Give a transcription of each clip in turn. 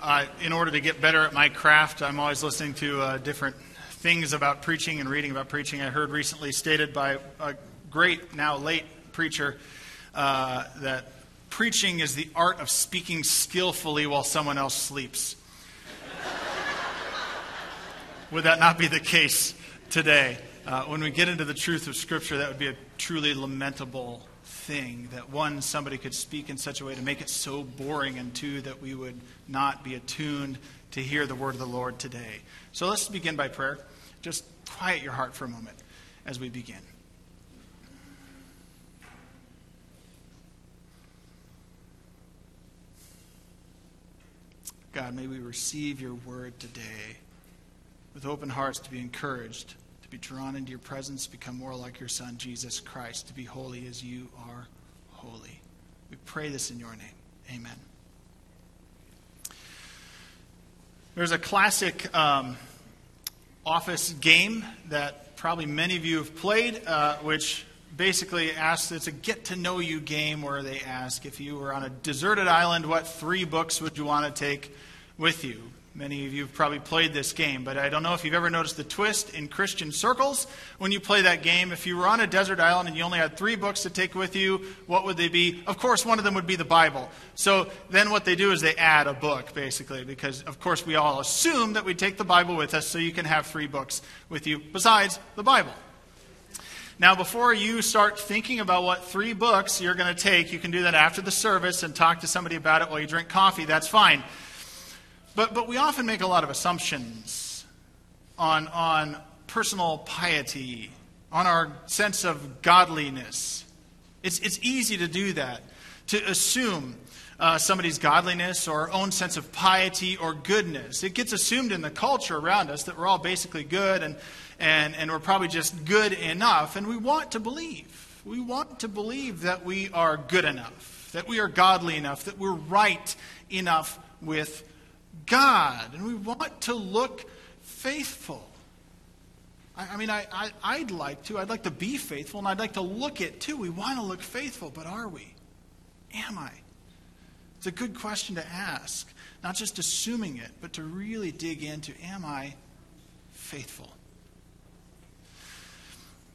uh, in order to get better at my craft, I'm always listening to uh, different things about preaching and reading about preaching. I heard recently stated by a great, now late preacher uh, that preaching is the art of speaking skillfully while someone else sleeps. Would that not be the case today? Uh, when we get into the truth of Scripture, that would be a truly lamentable thing that one, somebody could speak in such a way to make it so boring, and two, that we would not be attuned to hear the word of the Lord today. So let's begin by prayer. Just quiet your heart for a moment as we begin. God, may we receive your word today with open hearts to be encouraged to be drawn into your presence, become more like your Son, Jesus Christ, to be holy as you are holy. We pray this in your name. Amen. There's a classic um, office game that probably many of you have played, uh, which basically asks it's a get to know you game where they ask if you were on a deserted island, what three books would you want to take with you? Many of you have probably played this game, but I don't know if you've ever noticed the twist in Christian circles when you play that game. If you were on a desert island and you only had three books to take with you, what would they be? Of course, one of them would be the Bible. So then what they do is they add a book, basically, because of course we all assume that we take the Bible with us so you can have three books with you besides the Bible. Now, before you start thinking about what three books you're going to take, you can do that after the service and talk to somebody about it while you drink coffee. That's fine. But, but we often make a lot of assumptions on, on personal piety, on our sense of godliness. It's, it's easy to do that, to assume uh, somebody's godliness or our own sense of piety or goodness. It gets assumed in the culture around us that we're all basically good and, and, and we're probably just good enough. And we want to believe. We want to believe that we are good enough, that we are godly enough, that we're right enough with God, and we want to look faithful. I, I mean, I, I, I'd like to. I'd like to be faithful, and I'd like to look it too. We want to look faithful, but are we? Am I? It's a good question to ask. Not just assuming it, but to really dig into am I faithful?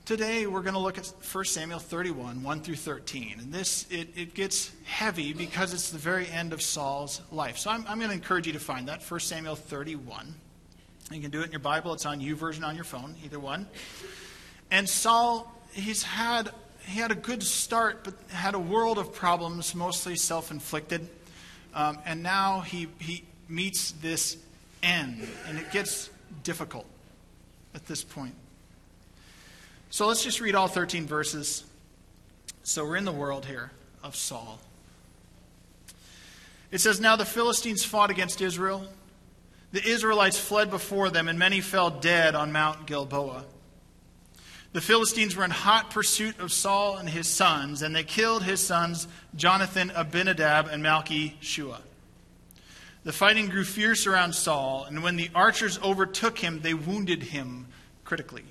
Today we're going to look at 1 Samuel 31, 1 through 13. And this, it, it gets heavy because it's the very end of Saul's life. So I'm, I'm going to encourage you to find that, 1 Samuel 31. You can do it in your Bible. It's on YouVersion on your phone, either one. And Saul, he's had, he had a good start, but had a world of problems, mostly self-inflicted. Um, and now he, he meets this end, and it gets difficult at this point. So let's just read all 13 verses. So we're in the world here of Saul. It says, Now the Philistines fought against Israel. The Israelites fled before them, and many fell dead on Mount Gilboa. The Philistines were in hot pursuit of Saul and his sons, and they killed his sons Jonathan, Abinadab, and Malchi Shua. The fighting grew fierce around Saul, and when the archers overtook him, they wounded him critically.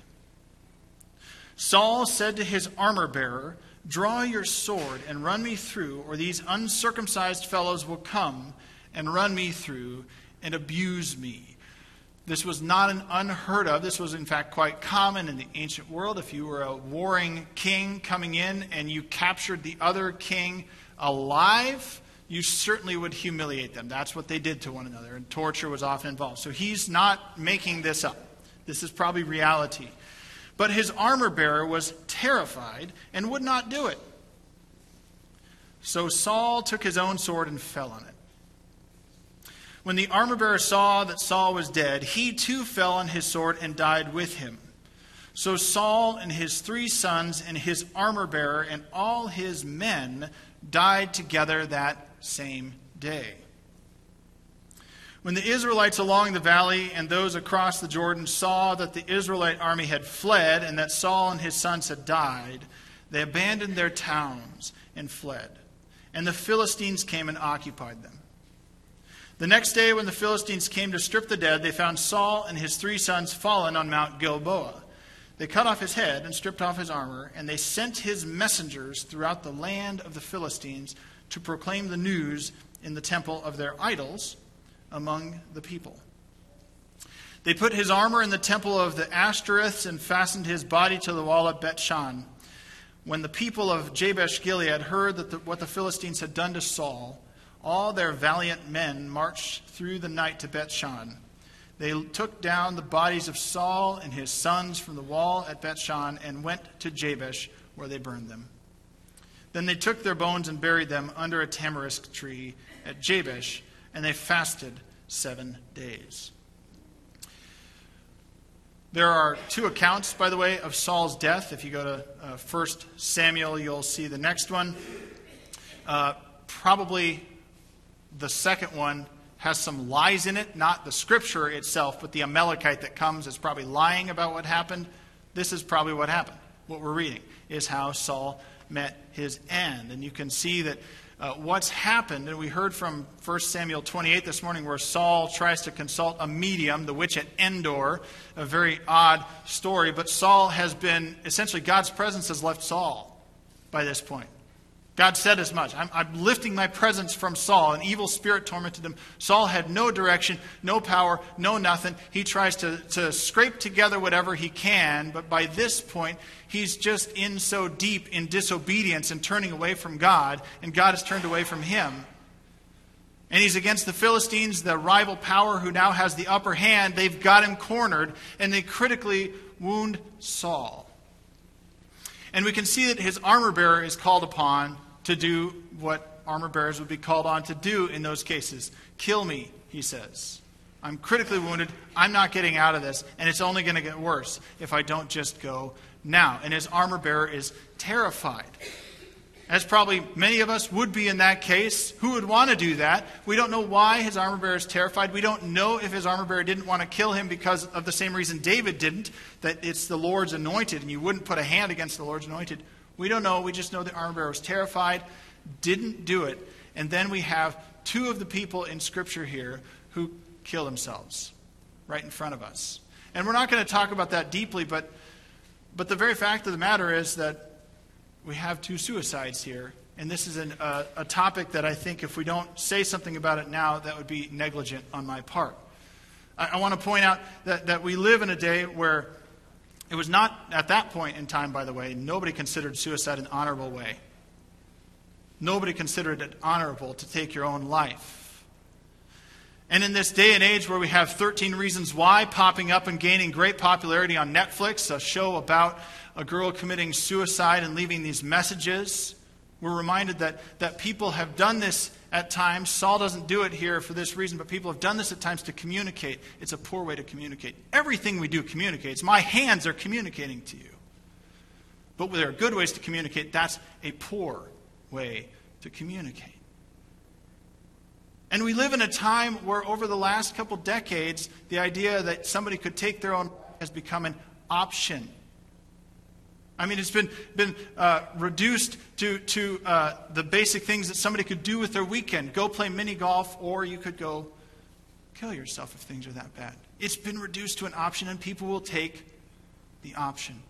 Saul said to his armor bearer, Draw your sword and run me through, or these uncircumcised fellows will come and run me through and abuse me. This was not an unheard of. This was, in fact, quite common in the ancient world. If you were a warring king coming in and you captured the other king alive, you certainly would humiliate them. That's what they did to one another, and torture was often involved. So he's not making this up. This is probably reality. But his armor bearer was terrified and would not do it. So Saul took his own sword and fell on it. When the armor bearer saw that Saul was dead, he too fell on his sword and died with him. So Saul and his three sons and his armor bearer and all his men died together that same day. When the Israelites along the valley and those across the Jordan saw that the Israelite army had fled and that Saul and his sons had died, they abandoned their towns and fled. And the Philistines came and occupied them. The next day, when the Philistines came to strip the dead, they found Saul and his three sons fallen on Mount Gilboa. They cut off his head and stripped off his armor, and they sent his messengers throughout the land of the Philistines to proclaim the news in the temple of their idols among the people. They put his armor in the temple of the Ashtoreths and fastened his body to the wall at Bethshan. When the people of Jabesh Gilead heard that the, what the Philistines had done to Saul, all their valiant men marched through the night to Bethshan. They took down the bodies of Saul and his sons from the wall at Bethshan and went to Jabesh, where they burned them. Then they took their bones and buried them under a tamarisk tree at Jabesh, and they fasted seven days. There are two accounts, by the way, of Saul's death. If you go to uh, 1 Samuel, you'll see the next one. Uh, probably the second one has some lies in it, not the scripture itself, but the Amalekite that comes is probably lying about what happened. This is probably what happened. What we're reading is how Saul met his end. And you can see that uh, what's happened, and we heard from 1 Samuel 28 this morning, where Saul tries to consult a medium, the witch at Endor, a very odd story. But Saul has been, essentially, God's presence has left Saul by this point. God said as much. I'm, I'm, lifting my presence from Saul. An evil spirit tormented him. Saul had no direction, no power, no nothing. He tries to, to scrape together whatever he can, but by this point, he's just in so deep in disobedience and turning away from God, and God has turned away from him. And he's against the Philistines, the rival power who now has the upper hand. They've got him cornered, and they critically wound Saul. And we can see that his armor bearer is called upon to do what armor bearers would be called on to do in those cases kill me, he says. I'm critically wounded. I'm not getting out of this, and it's only going to get worse if I don't just go now. And his armor bearer is terrified. As probably many of us would be in that case. Who would want to do that? We don't know why his armor bearer is terrified. We don't know if his armor bearer didn't want to kill him because of the same reason David didn't, that it's the Lord's anointed, and you wouldn't put a hand against the Lord's anointed. We don't know. We just know the armor bearer was terrified, didn't do it. And then we have two of the people in Scripture here who kill themselves right in front of us. And we're not going to talk about that deeply, but, but the very fact of the matter is that we have two suicides here. And this is an, uh, a topic that I think if we don't say something about it now, that would be negligent on my part. I, I want to point out that, that we live in a day where it was not at that point in time, by the way, nobody considered suicide an honorable way. Nobody considered it honorable to take your own life. And in this day and age where we have 13 Reasons Why popping up and gaining great popularity on Netflix, a show about a girl committing suicide and leaving these messages, we're reminded that, that people have done this at times. Saul doesn't do it here for this reason, but people have done this at times to communicate. It's a poor way to communicate. Everything we do communicates. My hands are communicating to you. But there are good ways to communicate. That's a poor way to communicate. And we live in a time where, over the last couple decades, the idea that somebody could take their own has become an option I mean, it's been, been uh, reduced to, to uh, the basic things that somebody could do with their weekend go play mini golf, or you could go kill yourself if things are that bad. It's been reduced to an option, and people will take the option.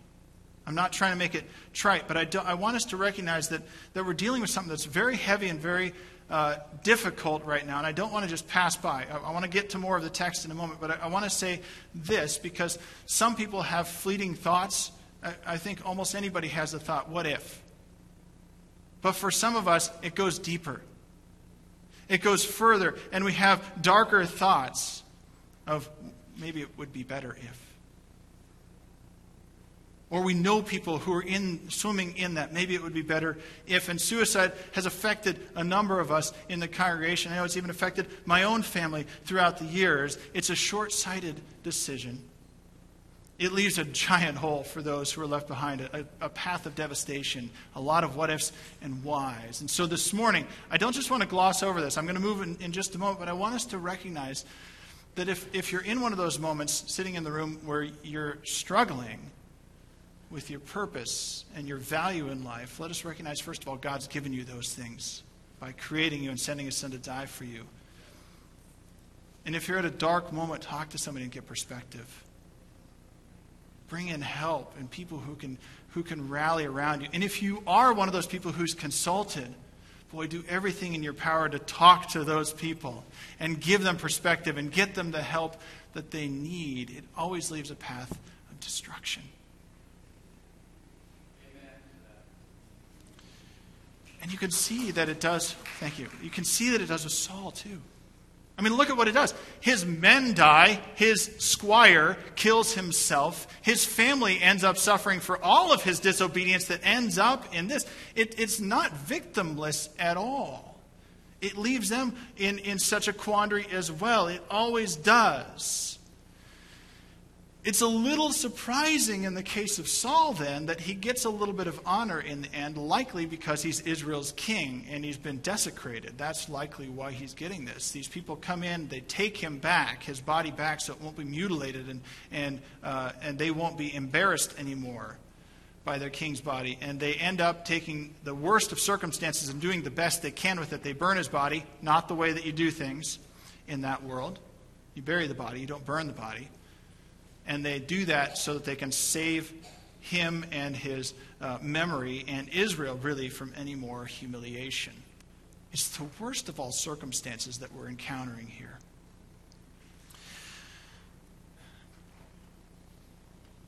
I'm not trying to make it trite, but I, do, I want us to recognize that, that we're dealing with something that's very heavy and very uh, difficult right now, and I don't want to just pass by. I, I, want to get to more of the text in a moment, but I, I want to say this because some people have fleeting thoughts I think almost anybody has a thought, what if? But for some of us, it goes deeper. It goes further, and we have darker thoughts of maybe it would be better if. Or we know people who are in swimming in that. Maybe it would be better if. And suicide has affected a number of us in the congregation. I know it's even affected my own family throughout the years. It's a short sighted decision it leaves a giant hole for those who are left behind, a, a, path of devastation, a lot of what ifs and whys. And so this morning, I don't just want to gloss over this. I'm going to move in, in just a moment, but I want us to recognize that if, if you're in one of those moments sitting in the room where you're struggling with your purpose and your value in life, let us recognize, first of all, God's given you those things by creating you and sending his son to die for you. And if you're at a dark moment, talk to somebody and get perspective bring in help and people who can, who can rally around you. And if you are one of those people who's consulted, boy, do everything in your power to talk to those people and give them perspective and get them the help that they need. It always leaves a path of destruction. And you can see that it does, thank you, you can see that it does with Saul too. I mean, look at what it does. His men die, his squire kills himself, his family ends up suffering for all of his disobedience that ends up in this. It, it's not victimless at all. It leaves them in, in such a quandary as well. It always does. It's a little surprising in the case of Saul, then, that he gets a little bit of honor in the end, likely because he's Israel's king and he's been desecrated. That's likely why he's getting this. These people come in, they take him back, his body back, so it won't be mutilated and, and, uh, and they won't be embarrassed anymore by their king's body. And they end up taking the worst of circumstances and doing the best they can with it. They burn his body, not the way that you do things in that world. You bury the body, you don't burn the body and they do that so that they can save him and his uh, memory and Israel really from any more humiliation. It's the worst of all circumstances that we're encountering here.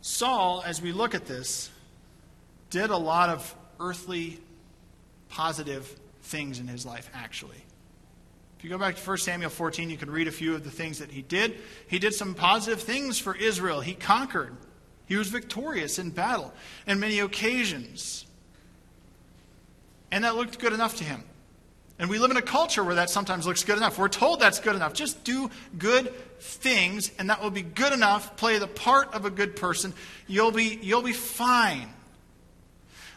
Saul, as we look at this, did a lot of earthly positive things in his life, actually. You go back to 1 Samuel 14, you can read a few of the things that he did. He did some positive things for Israel. He conquered, he was victorious in battle on many occasions. And that looked good enough to him. And we live in a culture where that sometimes looks good enough. We're told that's good enough. Just do good things, and that will be good enough. Play the part of a good person. You'll be, you'll be fine.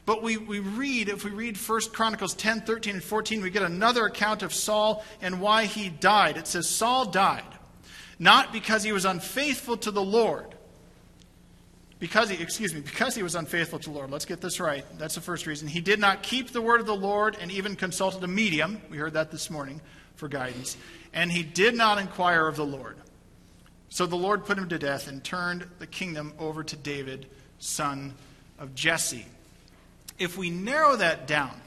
But we, we read, if we read 1 Chronicles 10, 13, and 14, we get another account of Saul and why he died. It says, Saul died not because he was unfaithful to the Lord. Because he, excuse me, because he was unfaithful to the Lord. Let's get this right. That's the first reason. He did not keep the word of the Lord and even consulted a medium. We heard that this morning for guidance. And he did not inquire of the Lord. So the Lord put him to death and turned the kingdom over to David, son of Jesse if we narrow that down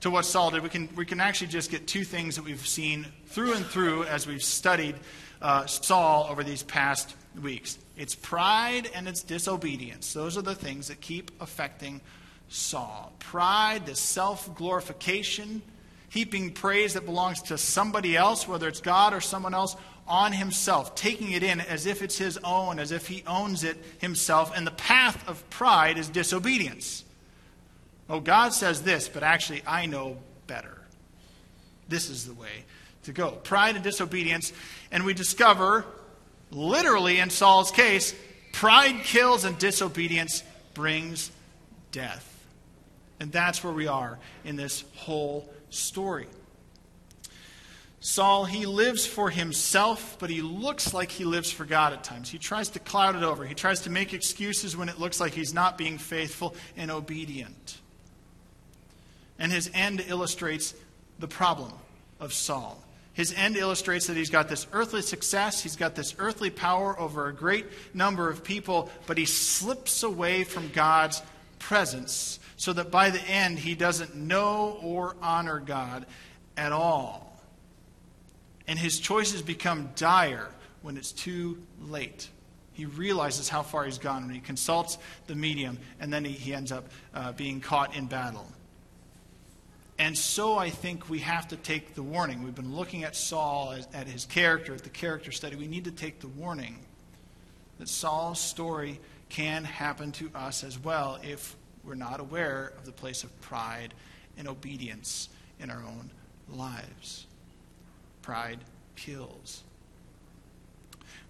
to what Saul did, we can, we can actually just get two things that we've seen through and through as we've studied uh, Saul over these past weeks. It's pride and it's disobedience. Those are the things that keep affecting Saul. Pride, the self glorification, heaping praise that belongs to somebody else, whether it's God or someone else, on himself, taking it in as if it's his own, as if he owns it himself. And the path of pride is disobedience. Oh, God says this, but actually, I know better. This is the way to go. Pride and disobedience. And we discover, literally in Saul's case, pride kills and disobedience brings death. And that's where we are in this whole story. Saul, he lives for himself, but he looks like he lives for God at times. He tries to cloud it over. He tries to make excuses when it looks like he's not being faithful and obedient. And his end illustrates the problem of Saul. His end illustrates that he's got this earthly success, he's got this earthly power over a great number of people, but he slips away from God's presence so that by the end he doesn't know or honor God at all. And his choices become dire when it's too late. He realizes how far he's gone when he consults the medium, and then he, he ends up uh, being caught in battle. And so I think we have to take the warning. We've been looking at Saul, at his character, at the character study. We need to take the warning that Saul's story can happen to us as well if we're not aware of the place of pride and obedience in our own lives. Pride kills.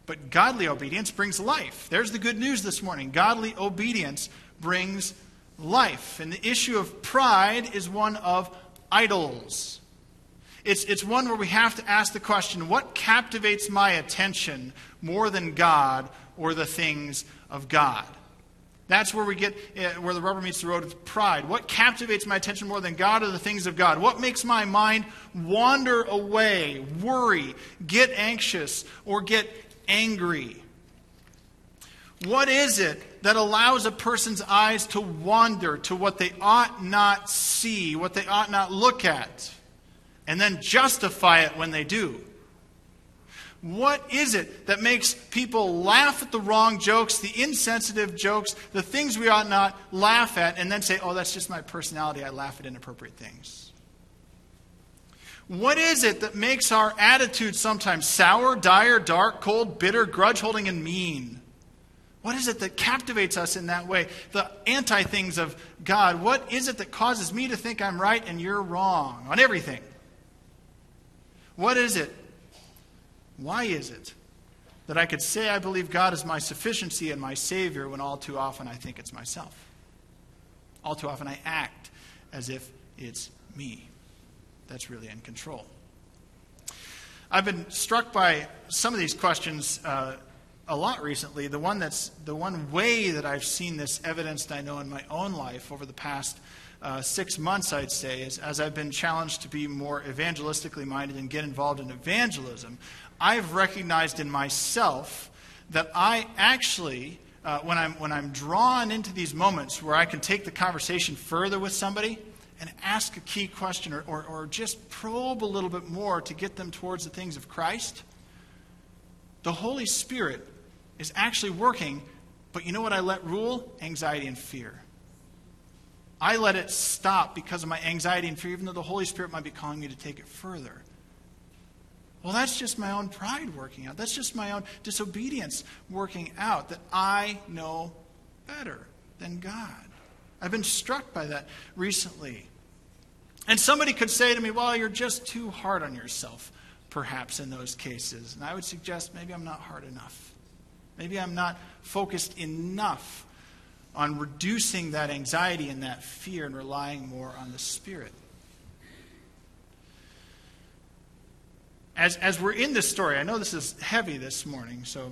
But godly obedience brings life. There's the good news this morning. Godly obedience brings life. And the issue of pride is one of idols. It's, it's one where we have to ask the question what captivates my attention more than God or the things of God? That's where we get uh, where the rubber meets the road with pride. What captivates my attention more than God or the things of God? What makes my mind wander away, worry, get anxious, or get angry? What is it that allows a person's eyes to wander to what they ought not see, what they ought not look at, and then justify it when they do? What is it that makes people laugh at the wrong jokes, the insensitive jokes, the things we ought not laugh at, and then say, oh, that's just my personality. I laugh at inappropriate things? What is it that makes our attitude sometimes sour, dire, dark, cold, bitter, grudge holding, and mean? What is it that captivates us in that way? The anti things of God. What is it that causes me to think I'm right and you're wrong on everything? What is it why is it that I could say I believe God is my sufficiency and my Savior when all too often I think it's myself? All too often I act as if it's me that's really in control. I've been struck by some of these questions uh, a lot recently. The one that's the one way that I've seen this evidenced, I know, in my own life over the past uh, six months, I'd say, is as I've been challenged to be more evangelistically minded and get involved in evangelism, I've recognized in myself that I actually, uh, when, I'm, when I'm drawn into these moments where I can take the conversation further with somebody and ask a key question or, or, or just probe a little bit more to get them towards the things of Christ, the Holy Spirit is actually working, but you know what I let rule? Anxiety and fear. I let it stop because of my anxiety and fear, even though the Holy Spirit might be calling me to take it further. Well, that's just my own pride working out. That's just my own disobedience working out that I know better than God. I've been struck by that recently. And somebody could say to me, well, you're just too hard on yourself, perhaps, in those cases. And I would suggest maybe I'm not hard enough. Maybe I'm not focused enough on reducing that anxiety and that fear and relying more on the Spirit. as, as we're in this story, I know this is heavy this morning, so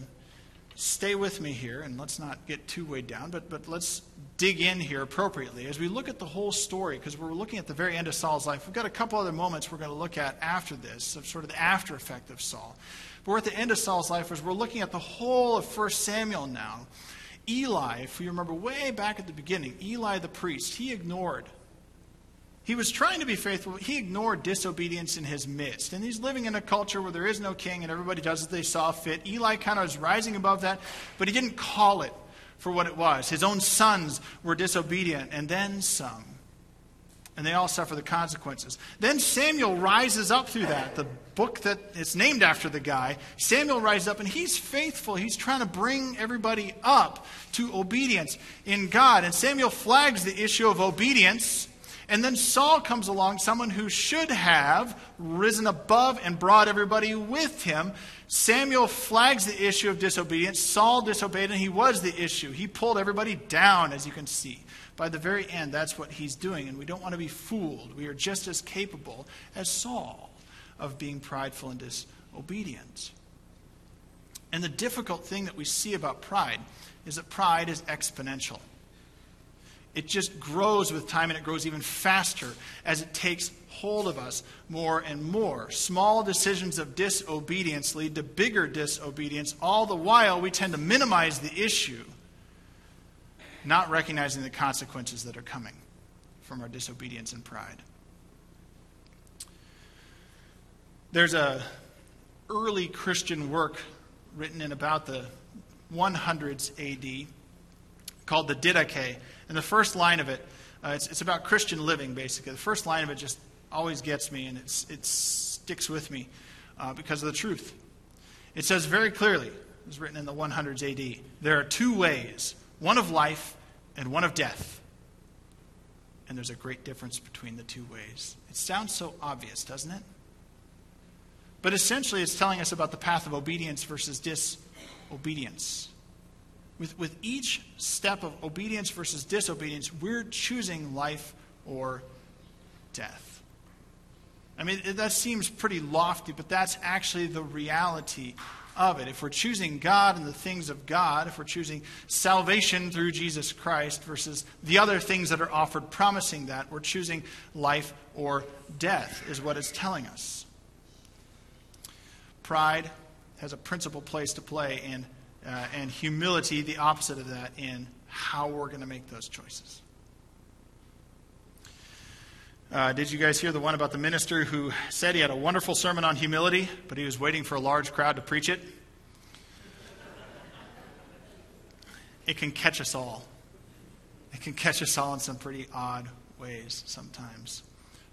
stay with me here and let's not get too weighed down, but, but let's dig in here appropriately. As we look at the whole story, because we're looking at the very end of Saul's life, we've got a couple other moments we're going to look at after this, of sort of the after effect of Saul. But we're at the end of Saul's life as we're looking at the whole of 1 Samuel now. Eli, if you remember way back at the beginning, Eli the priest, he ignored he was trying to be faithful, he ignored disobedience in his midst. And he's living in a culture where there is no king and everybody does as they saw fit. Eli kind of was rising above that, but he didn't call it for what it was. His own sons were disobedient, and then some. And they all suffer the consequences. Then Samuel rises up through that, the book that is named after the guy. Samuel rises up, and he's faithful. He's trying to bring everybody up to obedience in God. And Samuel flags the issue of obedience and then Saul comes along, someone who should have risen above and brought everybody with him. Samuel flags the issue of disobedience. Saul disobeyed, and he was the issue. He pulled everybody down, as you can see. By the very end, that's what he's doing, and we don't want to be fooled. We are just as capable as Saul of being prideful and disobedient. And the difficult thing that we see about pride is that pride is exponential. It just grows with time and it grows even faster as it takes hold of us more and more. Small decisions of disobedience lead to bigger disobedience. All the while, we tend to minimize the issue, not recognizing the consequences that are coming from our disobedience and pride. There's a early Christian work written in about the 100s AD called the Didache and the first line of it, uh, it's, it's about Christian living, basically. The first line of it just always gets me, and it's, it sticks with me uh, because of the truth. It says very clearly, it was written in the 100s AD, there are two ways one of life and one of death. And there's a great difference between the two ways. It sounds so obvious, doesn't it? But essentially, it's telling us about the path of obedience versus disobedience. With, with each step of obedience versus disobedience, we're choosing life or death. I mean, that seems pretty lofty, but that's actually the reality of it. If we're choosing God and the things of God, if we're choosing salvation through Jesus Christ versus the other things that are offered promising that, we're choosing life or death, is what it's telling us. Pride has a principal place to play in uh, and humility, the opposite of that, in how we're going to make those choices. Uh, did you guys hear the one about the minister who said he had a wonderful sermon on humility, but he was waiting for a large crowd to preach it? It can catch us all. It can catch us all in some pretty odd ways sometimes.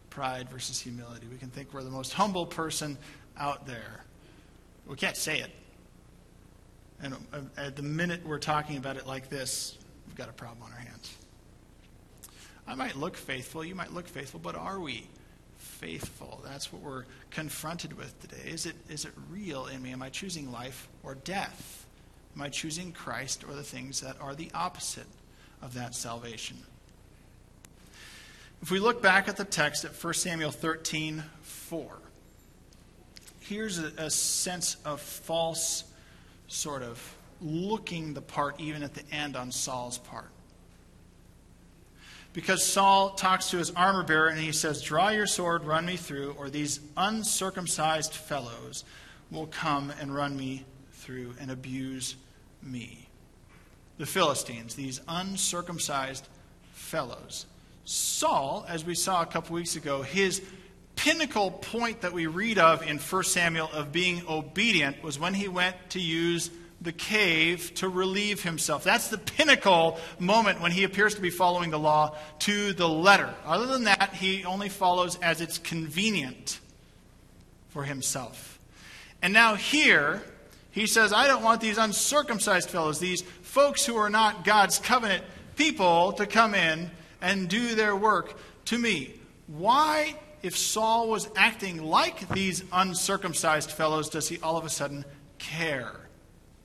Pride versus humility. We can think we're the most humble person out there. We can't say it. And uh, at the minute we're talking about it like this, we've got a problem on our hands. I might look faithful, you might look faithful, but are we faithful? That's what we're confronted with today. Is it, is it real in me? Am I choosing life or death? Am I choosing Christ or the things that are the opposite of that salvation? If we look back at the text at 1 Samuel 13 4, here's a, a sense of false sort of looking the part, even at the end on Saul's part because Saul talks to his armor bearer and he says, Draw your sword, run me through, or these uncircumcised fellows will come and run me through and abuse me. The Philistines, these uncircumcised fellows. Saul, as we saw a couple weeks ago, his pinnacle point that we read of in 1 Samuel of being obedient was when he went to use the cave to relieve himself. That's the pinnacle moment when he appears to be following the law to the letter. Other than that, he only follows as it's convenient for himself. And now here, he says, I don't want these uncircumcised fellows, these folks who are not God's covenant people, to come in and do their work to me. Why, if Saul was acting like these uncircumcised fellows, does he all of a sudden care?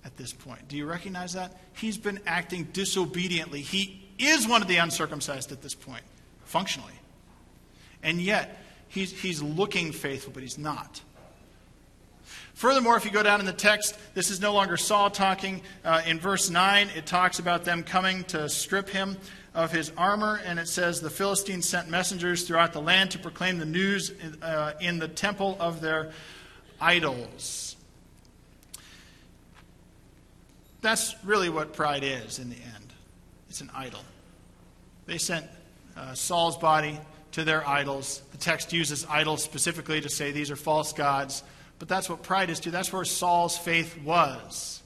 At this point. Do you recognize that? He's been acting disobediently. He is one of the uncircumcised at this point, functionally. And yet, he's, he's looking faithful, but he's not. Furthermore, if you go down in the text, this is no longer Saul talking. Uh, in verse 9, it talks about them coming to strip him of his armor, and it says, The Philistines sent messengers throughout the land to proclaim the news uh, in the temple of their idols. That's really what pride is in the end it's an idol. They sent uh, Saul's body to their idols. The text uses idols specifically to say these are false gods, but that's what pride is too. That's where Saul's faith was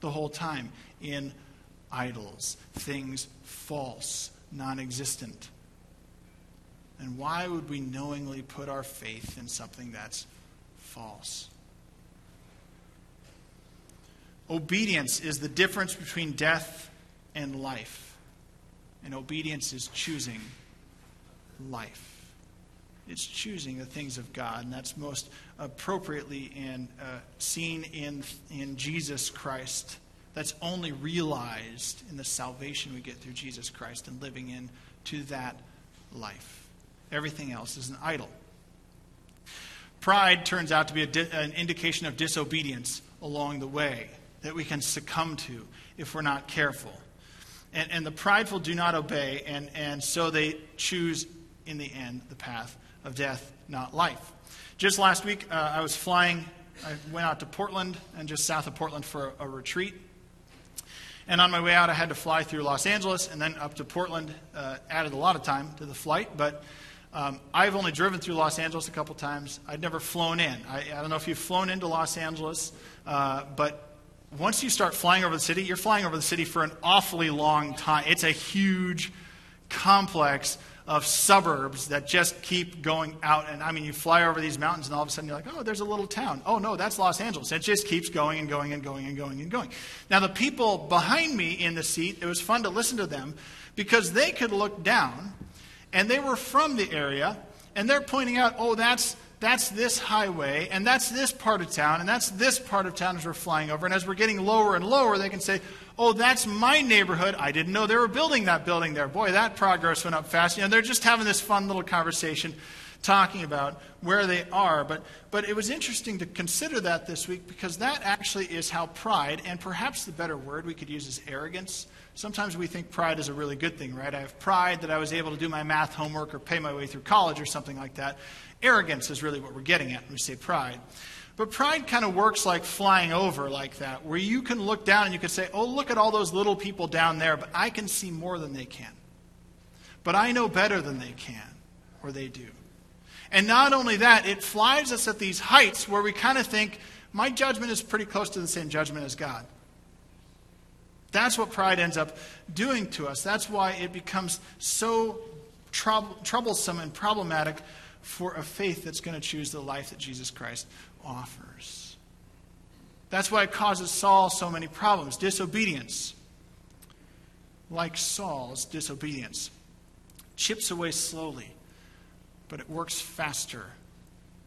the whole time in idols, things false, non existent. And why would we knowingly put our faith in something that's false? Obedience is the difference between death and life. And obedience is choosing life. It's choosing the things of God, and that's most appropriately in, uh, seen in, in Jesus Christ. That's only realized in the salvation we get through Jesus Christ and living into that life. Everything else is an idol. Pride turns out to be di- an indication of disobedience along the way that we can succumb to if we're not careful. And, and the prideful do not obey, and, and so they choose, in the end, the path of death, not life. Just last week, uh, I was flying, I went out to Portland and just south of Portland for a, a retreat. And on my way out, I had to fly through Los Angeles and then up to Portland. Uh, added a lot of time to the flight, but um, I've only driven through Los Angeles a couple times. I'd never flown in. I, I don't know if you've flown into Los Angeles, uh, but once you start flying over the city, you're flying over the city for an awfully long time. It's a huge complex of suburbs that just keep going out. And I mean, you fly over these mountains, and all of a sudden you're like, oh, there's a little town. Oh, no, that's Los Angeles. It just keeps going and going and going and going and going. Now, the people behind me in the seat, it was fun to listen to them because they could look down, and they were from the area, and they're pointing out, oh, that's that's this highway, and that's this part of town, and that's this part of town as we're flying over. And as we're getting lower and lower, they can say, Oh, that's my neighborhood. I didn't know they were building that building there. Boy, that progress went up fast. You know, they're just having this fun little conversation talking about where they are. But, but it was interesting to consider that this week because that actually is how pride, and perhaps the better word we could use is arrogance. Sometimes we think pride is a really good thing, right? I have pride that I was able to do my math homework or pay my way through college or something like that. Arrogance is really what we're getting at when we say pride. But pride kind of works like flying over like that, where you can look down and you can say, oh, look at all those little people down there, but I can see more than they can. But I know better than they can, or they do. And not only that, it flies us at these heights where we kind of think, my judgment is pretty close to the same judgment as God. That's what pride ends up doing to us. That's why it becomes so troublesome and problematic for a faith that's going to choose the life that Jesus Christ offers. That's why it causes Saul so many problems disobedience. Like Saul's disobedience, chips away slowly, but it works faster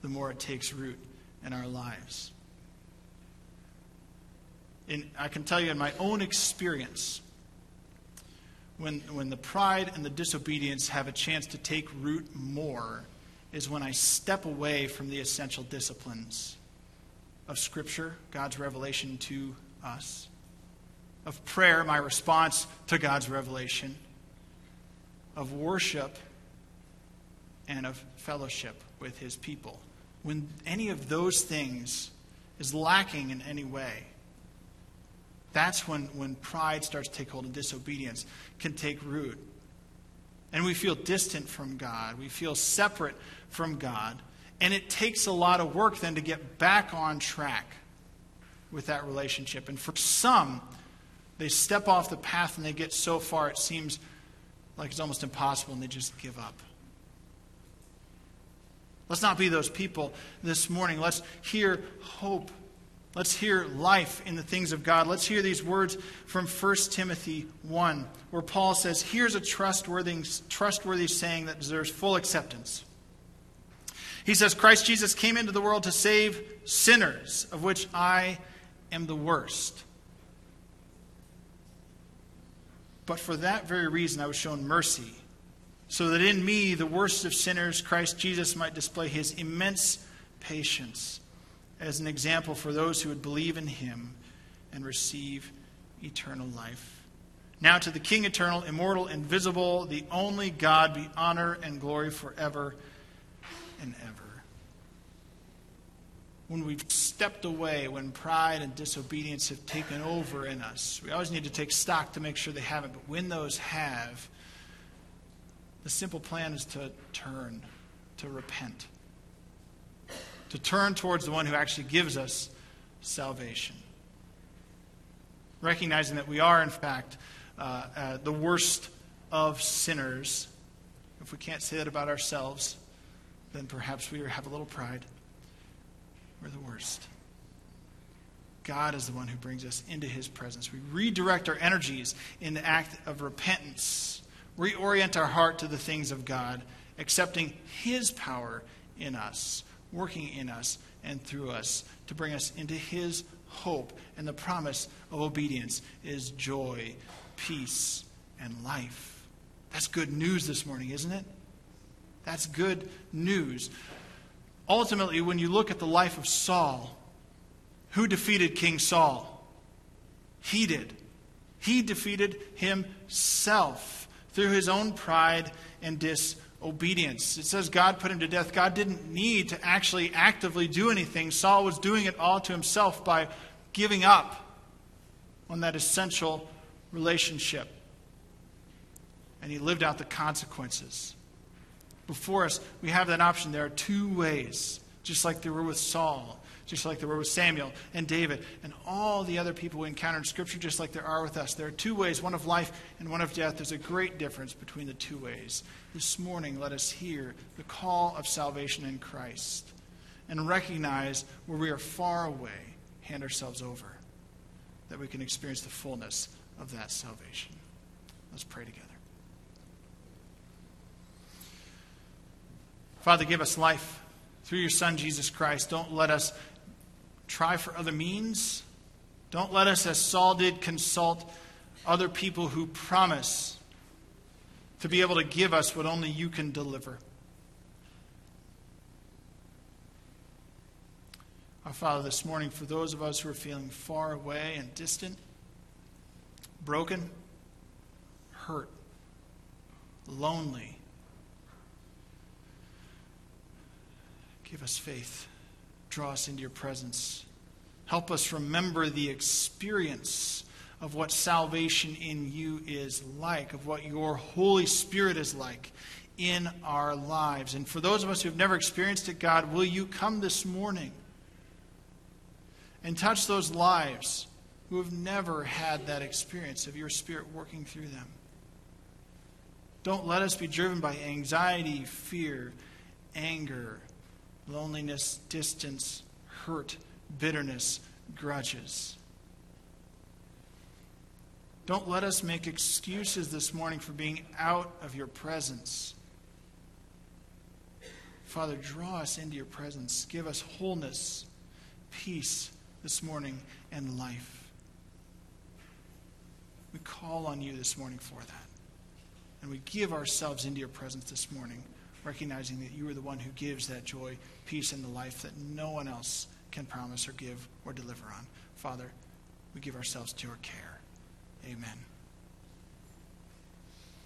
the more it takes root in our lives. In, I can tell you in my own experience, when, when the pride and the disobedience have a chance to take root more, is when I step away from the essential disciplines of Scripture, God's revelation to us, of prayer, my response to God's revelation, of worship, and of fellowship with His people. When any of those things is lacking in any way, that's when, when pride starts to take hold and disobedience can take root. And we feel distant from God. We feel separate from God. And it takes a lot of work then to get back on track with that relationship. And for some, they step off the path and they get so far it seems like it's almost impossible and they just give up. Let's not be those people this morning. Let's hear hope. Let's hear life in the things of God. Let's hear these words from 1 Timothy 1, where Paul says, Here's a trustworthy, trustworthy saying that deserves full acceptance. He says, Christ Jesus came into the world to save sinners, of which I am the worst. But for that very reason, I was shown mercy, so that in me, the worst of sinners, Christ Jesus might display his immense patience as an example for those who would believe in him and receive eternal life. Now to the King eternal, immortal, invisible, the only God, be honor and glory forever and ever. When we've stepped away, when pride and disobedience have taken over in us, we always need to take stock to make sure they haven't. But when those have, the simple plan is to turn, to repent, to turn towards the one who actually gives us salvation. Recognizing that we are, in fact, uh, uh, the worst of sinners. If we can't say that about ourselves, then perhaps we have a little pride. We're the worst. God is the one who brings us into his presence. We redirect our energies in the act of repentance, reorient our heart to the things of God, accepting his power in us, working in us and through us to bring us into his hope. And the promise of obedience is joy, peace, and life. That's good news this morning, isn't it? That's good news. Ultimately, when you look at the life of Saul, who defeated King Saul? He did. He defeated himself through his own pride and disobedience. It says God put him to death. God didn't need to actually actively do anything. Saul was doing it all to himself by giving up on that essential relationship. And he lived out the consequences before us, we have that option. There are two ways, just like there were with Saul, just like there were with Samuel and David, and all the other people we encounter in Scripture, just like there are with us. There are two ways, one of life and one of death. There's a great difference between the two ways. This morning, let us hear the call of salvation in Christ and recognize where we are far away, hand ourselves over, that we can experience the fullness of that salvation. Let's pray together. Father, give us life through your Son, Jesus Christ. Don't let us try for other means. Don't let us, as Saul did, consult other people who promise to be able to give us what only you can deliver. Our Father, this morning, for those of us who are feeling far away and distant, broken, hurt, lonely, Give us faith, draw us into your presence. Help us remember the experience of what salvation in you is like, of what your Holy Spirit is like in our lives. And for those of us who have never experienced it, God, will you come this morning and touch those lives who have never had that experience of your Spirit working through them? Don't let us be driven by anxiety, fear, anger, loneliness, distance, hurt, bitterness, grudges. Don't let us make excuses this morning for being out of your presence. Father, draw us into your presence. Give us wholeness, peace this morning, and life. We call on you this morning for that. And we give ourselves into your presence this morning, recognizing that you are the one who gives that joy, peace, and the life that no one else can promise or give or deliver on. Father, we give ourselves to your care. Amen.